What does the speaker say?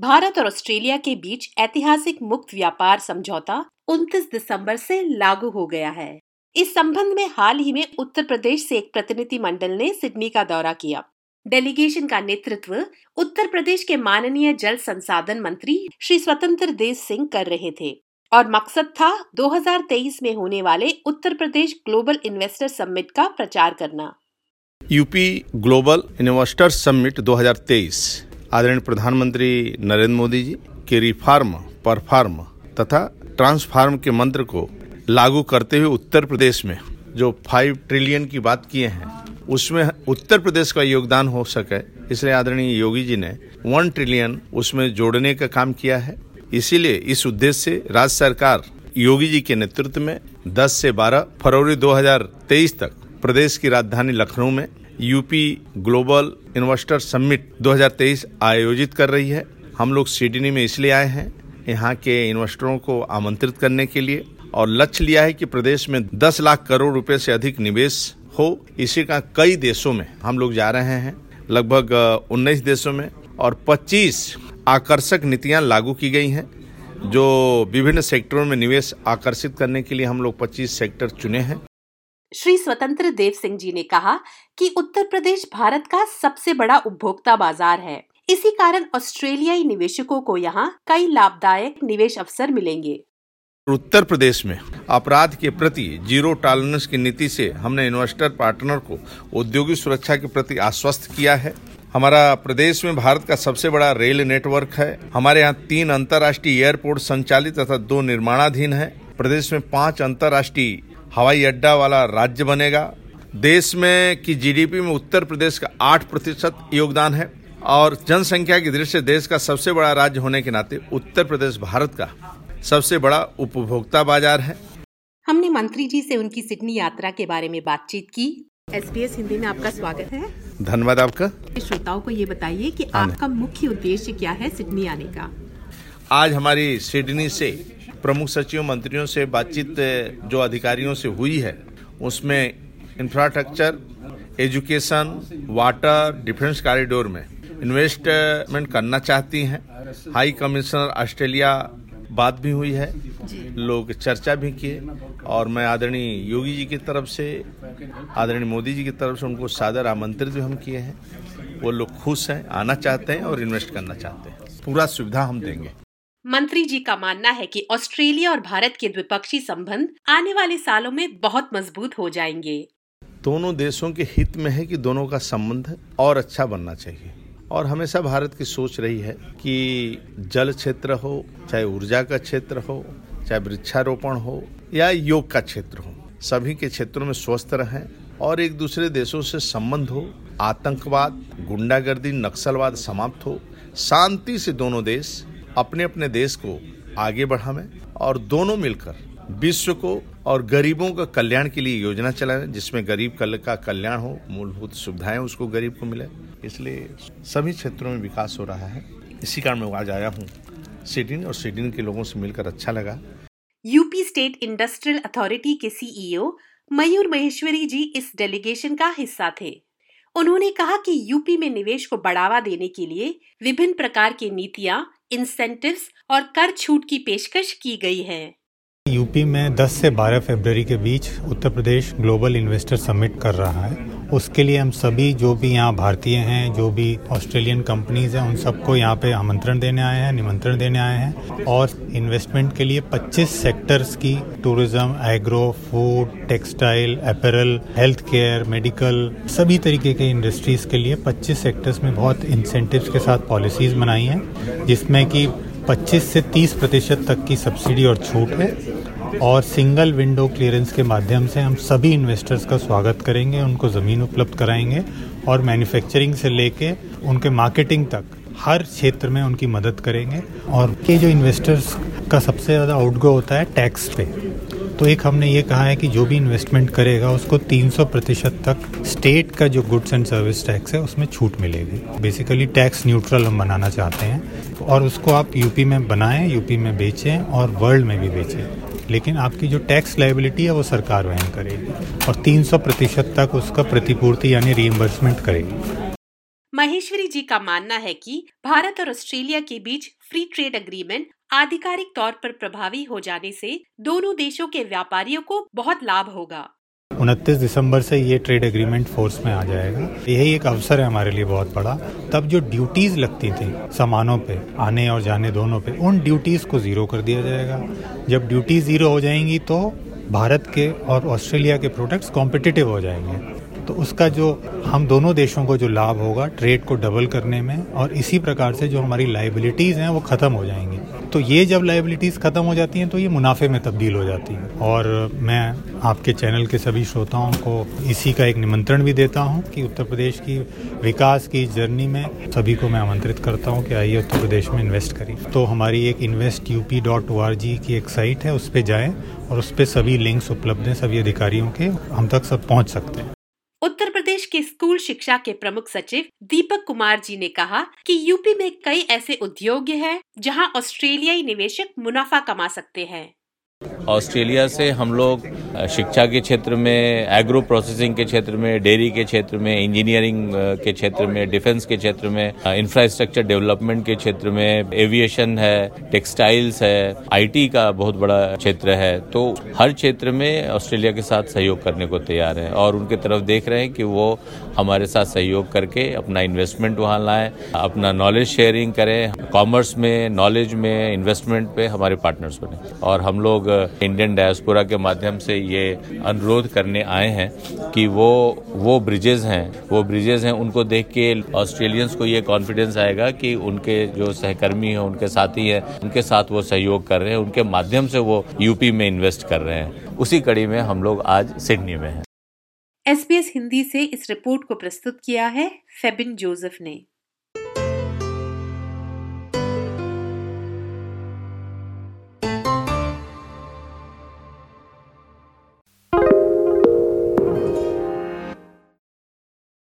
भारत और ऑस्ट्रेलिया के बीच ऐतिहासिक मुक्त व्यापार समझौता 29 दिसंबर से लागू हो गया है। इस संबंध में हाल ही में उत्तर प्रदेश से एक प्रतिनिधि मंडल ने सिडनी का दौरा किया। डेलीगेशन का नेतृत्व उत्तर प्रदेश के माननीय जल संसाधन मंत्री श्री स्वतंत्र देव सिंह कर रहे थे और मकसद था 2023 में होने वाले Uttar Pradesh global investor summit का प्रचार करना। यूपी ग्लोबल इन्वेस्टर समिट 2023 आदरणीय प्रधानमंत्री नरेंद्र मोदी जी के रिफार्म परफार्म तथा ट्रांसफार्म के मंत्र को लागू करते हुए उत्तर प्रदेश में जो फाइव ट्रिलियन की बात किए हैं, उसमें उत्तर प्रदेश का योगदान हो सके। इसलिए आदरणीय योगी जी ने वन ट्रिलियन उसमें जोड़ने का काम किया है। इसीलिए इस उद्देश्य से राज्य सरकार योगी जी के नेतृत्व में 10 से 12 फरवरी 2023 तक प्रदेश की राजधानी लखनऊ में यूपी ग्लोबल इन्वेस्टर समिट 2023 आयोजित कर रही है। हम लोग सिडनी में इसलिए आए हैं, यहाँ के इन्वेस्टरों को आमंत्रित करने के लिए और लक्ष्य लिया है कि प्रदेश में 10 लाख करोड़ रुपए से अधिक निवेश हो। इसी का कई देशों में हम लोग जा रहे हैं, लगभग 19 देशों में और 25 आकर्षक नीतियाँ लागू की गई हैं, जो विभिन्न सेक्टरों में निवेश आकर्षित करने के लिए हम लोग 25 सेक्टर चुने हैं। श्री स्वतंत्र देव सिंह जी ने कहा कि उत्तर प्रदेश भारत का सबसे बड़ा उपभोक्ता बाज़ार है। इसी कारण ऑस्ट्रेलियाई निवेशकों को यहाँ कई लाभदायक निवेश अवसर मिलेंगे। उत्तर प्रदेश में अपराध के प्रति ज़ीरो टॉलरेंस की नीति से हमने इन्वेस्टर पार्टनर को औद्योगिक सुरक्षा के प्रति आश्वस्त किया है। हमारा प्रदेश में भारत का सबसे बड़ा रेल नेटवर्क है। हमारे यहाँ तीन अंतर्राष्ट्रीय एयरपोर्ट संचालित तथा दो निर्माणाधीन है। प्रदेश में पाँच अंतर्राष्ट्रीय हवाई अड्डा वाला राज्य बनेगा। देश में की जीडीपी में उत्तर प्रदेश का आठ प्रतिशत योगदान है और जनसंख्या की दृष्टि से देश का सबसे बड़ा राज्य होने के नाते उत्तर प्रदेश भारत का सबसे बड़ा उपभोक्ता बाज़ार है। हमने मंत्री जी से उनकी सिडनी यात्रा के बारे में बातचीत की। एस हिंदी में आपका स्वागत है। धन्यवाद आपका। श्रोताओं को ये बताइए कि आपका मुख्य उद्देश्य क्या है सिडनी आने का? आज हमारी सिडनी से प्रमुख सचिव मंत्रियों से बातचीत जो अधिकारियों से हुई है उसमें infrastructure education water defence corridor में इन्वेस्टमेंट करना चाहती हैं। हाई कमिश्नर ऑस्ट्रेलिया बात भी हुई है। लोग चर्चा भी किए और मैं आदरणीय योगी जी की तरफ़ से आदरणीय मोदी जी की तरफ़ से उनको सादर आमंत्रित भी हम किए हैं। वो लोग खुश हैं आना चाहते हैं और इन्वेस्ट करना चाहते हैं। पूरा सुविधा हम देंगे। मंत्री जी का मानना है कि ऑस्ट्रेलिया और भारत के द्विपक्षीय संबंध आने वाले सालों में बहुत मज़बूत हो जाएँगे। दोनों देशों के हित में है कि दोनों का संबंध और अच्छा बनना चाहिए। और हमेशा भारत की सोच रही है कि जल क्षेत्र हो, चाहे ऊर्जा का क्षेत्र हो, चाहे वृक्षारोपण हो, या योग का क्षेत्र हो, सभी के क्षेत्रों में स्वस्थ रहें और एक दूसरे देशों से संबंध हो, आतंकवाद, गुंडागर्दी, नक्सलवाद समाप्त हो, शांति से दोनों देश अपने अपने देश को आगे बढ़ावें और दोनों मिलकर विश्व को और गरीबों का कल्याण के लिए योजना चलाएँ, जिसमें गरीब कल, का कल्याण हो, मूलभूत सुविधाएँ उसको गरीब को मिले। इसलिए सभी क्षेत्रों में विकास हो रहा है। इसी कारण मैं आज आया हूँ सिडनी और सिडनी के लोगों से मिलकर अच्छा लगा। यूपी स्टेट इंडस्ट्रियल अथॉरिटी के सीईओ मयूर महेश्वरी जी इस डेलीगेशन का हिस्सा थे। उन्होंने कहा कि यूपी में निवेश को बढ़ावा देने के लिए विभिन्न प्रकार की नीतियाँ इंसेंटिव्स और कर छूट की पेशकश की गई है। यूपी में 10 से 12 फरवरी के बीच Uttar Pradesh global investor summit कर रहा है। उसके लिए हम सभी जो भी यहाँ भारतीय हैं, जो भी ऑस्ट्रेलियन कंपनीज़ हैं, उन सबको यहाँ पे आमंत्रण देने आए हैं, निमंत्रण देने आए हैं। और इन्वेस्टमेंट के लिए 25 सेक्टर्स की tourism, agro, food, textile apparel health care, medical, सभी तरीके के इंडस्ट्रीज़ के लिए 25 सेक्टर्स में बहुत इंसेंटिव्स के साथ पॉलिसीज़ बनाई हैं, जिसमें कि 25 से 30 प्रतिशत तक की सब्सिडी और छूट है और सिंगल विंडो क्लियरेंस के माध्यम से हम सभी इन्वेस्टर्स का स्वागत करेंगे, उनको ज़मीन उपलब्ध कराएँगे और मैन्युफैक्चरिंग से लेके उनके मार्केटिंग तक हर क्षेत्र में उनकी मदद करेंगे। और के जो इन्वेस्टर्स का सबसे ज़्यादा आउटगो होता है टैक्स पे। तो एक हमने ये कहा है कि जो भी इन्वेस्टमेंट करेगा, उसको 300 प्रतिशत तक स्टेट का जो गुड्स एंड सर्विस टैक्स है, उसमें छूट मिलेगी। बेसिकली टैक्स न्यूट्रल हम बनाना चाहते हैं और उसको आप यूपी में बनाएँ यूपी में बेचें और वर्ल्ड में भी बेचें। लेकिन आपकी जो टैक्स लाइबिलिटी है, वो सरकार वहन करेगी और 300 प्रतिशत तक उसका प्रतिपूर्ति यानी रीइम्बर्समेंट करेगी। महेश्वरी जी का मानना है कि भारत और ऑस्ट्रेलिया के बीच फ्री ट्रेड एग्रीमेंट आधिकारिक तौर पर प्रभावी हो जाने से दोनों देशों के व्यापारियों को बहुत लाभ होगा। उनतीस दिसंबर से ये ट्रेड एग्रीमेंट फोर्स में आ जाएगा। यही एक अवसर है हमारे लिए बहुत बड़ा। तब जो ड्यूटीज़ लगती थी सामानों पे, आने और जाने दोनों पे, उन ड्यूटीज़ को ज़ीरो कर दिया जाएगा। जब ड्यूटी ज़ीरो हो जाएँगी तो भारत के और ऑस्ट्रेलिया के प्रोडक्ट्स कॉम्पिटिटिव हो जाएँगे। तो उसका जो हम दोनों देशों को जो लाभ होगा ट्रेड को डबल करने में और इसी प्रकार से जो हमारी लाइबिलिटीज़ हैं वो ख़त्म हो जाएँगी। तो ये जब लाइबिलिटीज़ ख़त्म हो जाती हैं तो ये मुनाफे में तब्दील हो जाती हैं। और मैं आपके चैनल के सभी श्रोताओं को इसी का एक निमंत्रण भी देता हूँ कि उत्तर प्रदेश की विकास की जर्नी में सभी को मैं आमंत्रित करता हूँ कि आइए उत्तर प्रदेश में इन्वेस्ट करें। तो हमारी एक इन्वेस्ट यूपी डॉट ओ की एक साइट है, उस पर जाएँ और उस पर सभी लिंक्स उपलब्ध हैं, सभी अधिकारियों के, हम तक सब पहुँच सकते हैं। उत्तर प्रदेश के स्कूल शिक्षा के प्रमुख सचिव दीपक कुमार जी ने कहा कि यूपी में कई ऐसे उद्योग हैं जहाँ ऑस्ट्रेलियाई निवेशक मुनाफा कमा सकते हैं। ऑस्ट्रेलिया से हम लोग शिक्षा के क्षेत्र में एग्रो प्रोसेसिंग के क्षेत्र में डेयरी के क्षेत्र में इंजीनियरिंग के क्षेत्र में डिफेंस के क्षेत्र में इंफ्रास्ट्रक्चर डेवलपमेंट के क्षेत्र में एविएशन है टेक्सटाइल्स है आईटी का बहुत बड़ा क्षेत्र है। तो हर क्षेत्र में ऑस्ट्रेलिया के साथ सहयोग करने को तैयार है और उनके तरफ़ देख रहे हैं कि वो हमारे साथ सहयोग करके अपना इन्वेस्टमेंट वहाँ लाएँ, अपना नॉलेज शेयरिंग करें कॉमर्स में नॉलेज में इन्वेस्टमेंट पे हमारे पार्टनर्स बने। और हम लोग इंडियन डायस्पोरा के माध्यम से ये अनुरोध करने आए हैं कि वो वो ब्रिजेज हैं, वो ब्रिजेज हैं, उनको देख के ऑस्ट्रेलियंस को ये कॉन्फिडेंस आएगा कि उनके जो सहकर्मी हैं, उनके साथी हैं, उनके साथ वो सहयोग कर रहे हैं, उनके माध्यम से वो यूपी में इन्वेस्ट कर रहे हैं। उसी कड़ी में हम लोग आज सिडनी में हैं। एसबीएस हिंदी से इस रिपोर्ट को प्रस्तुत किया है फेबिन जोसेफ ने।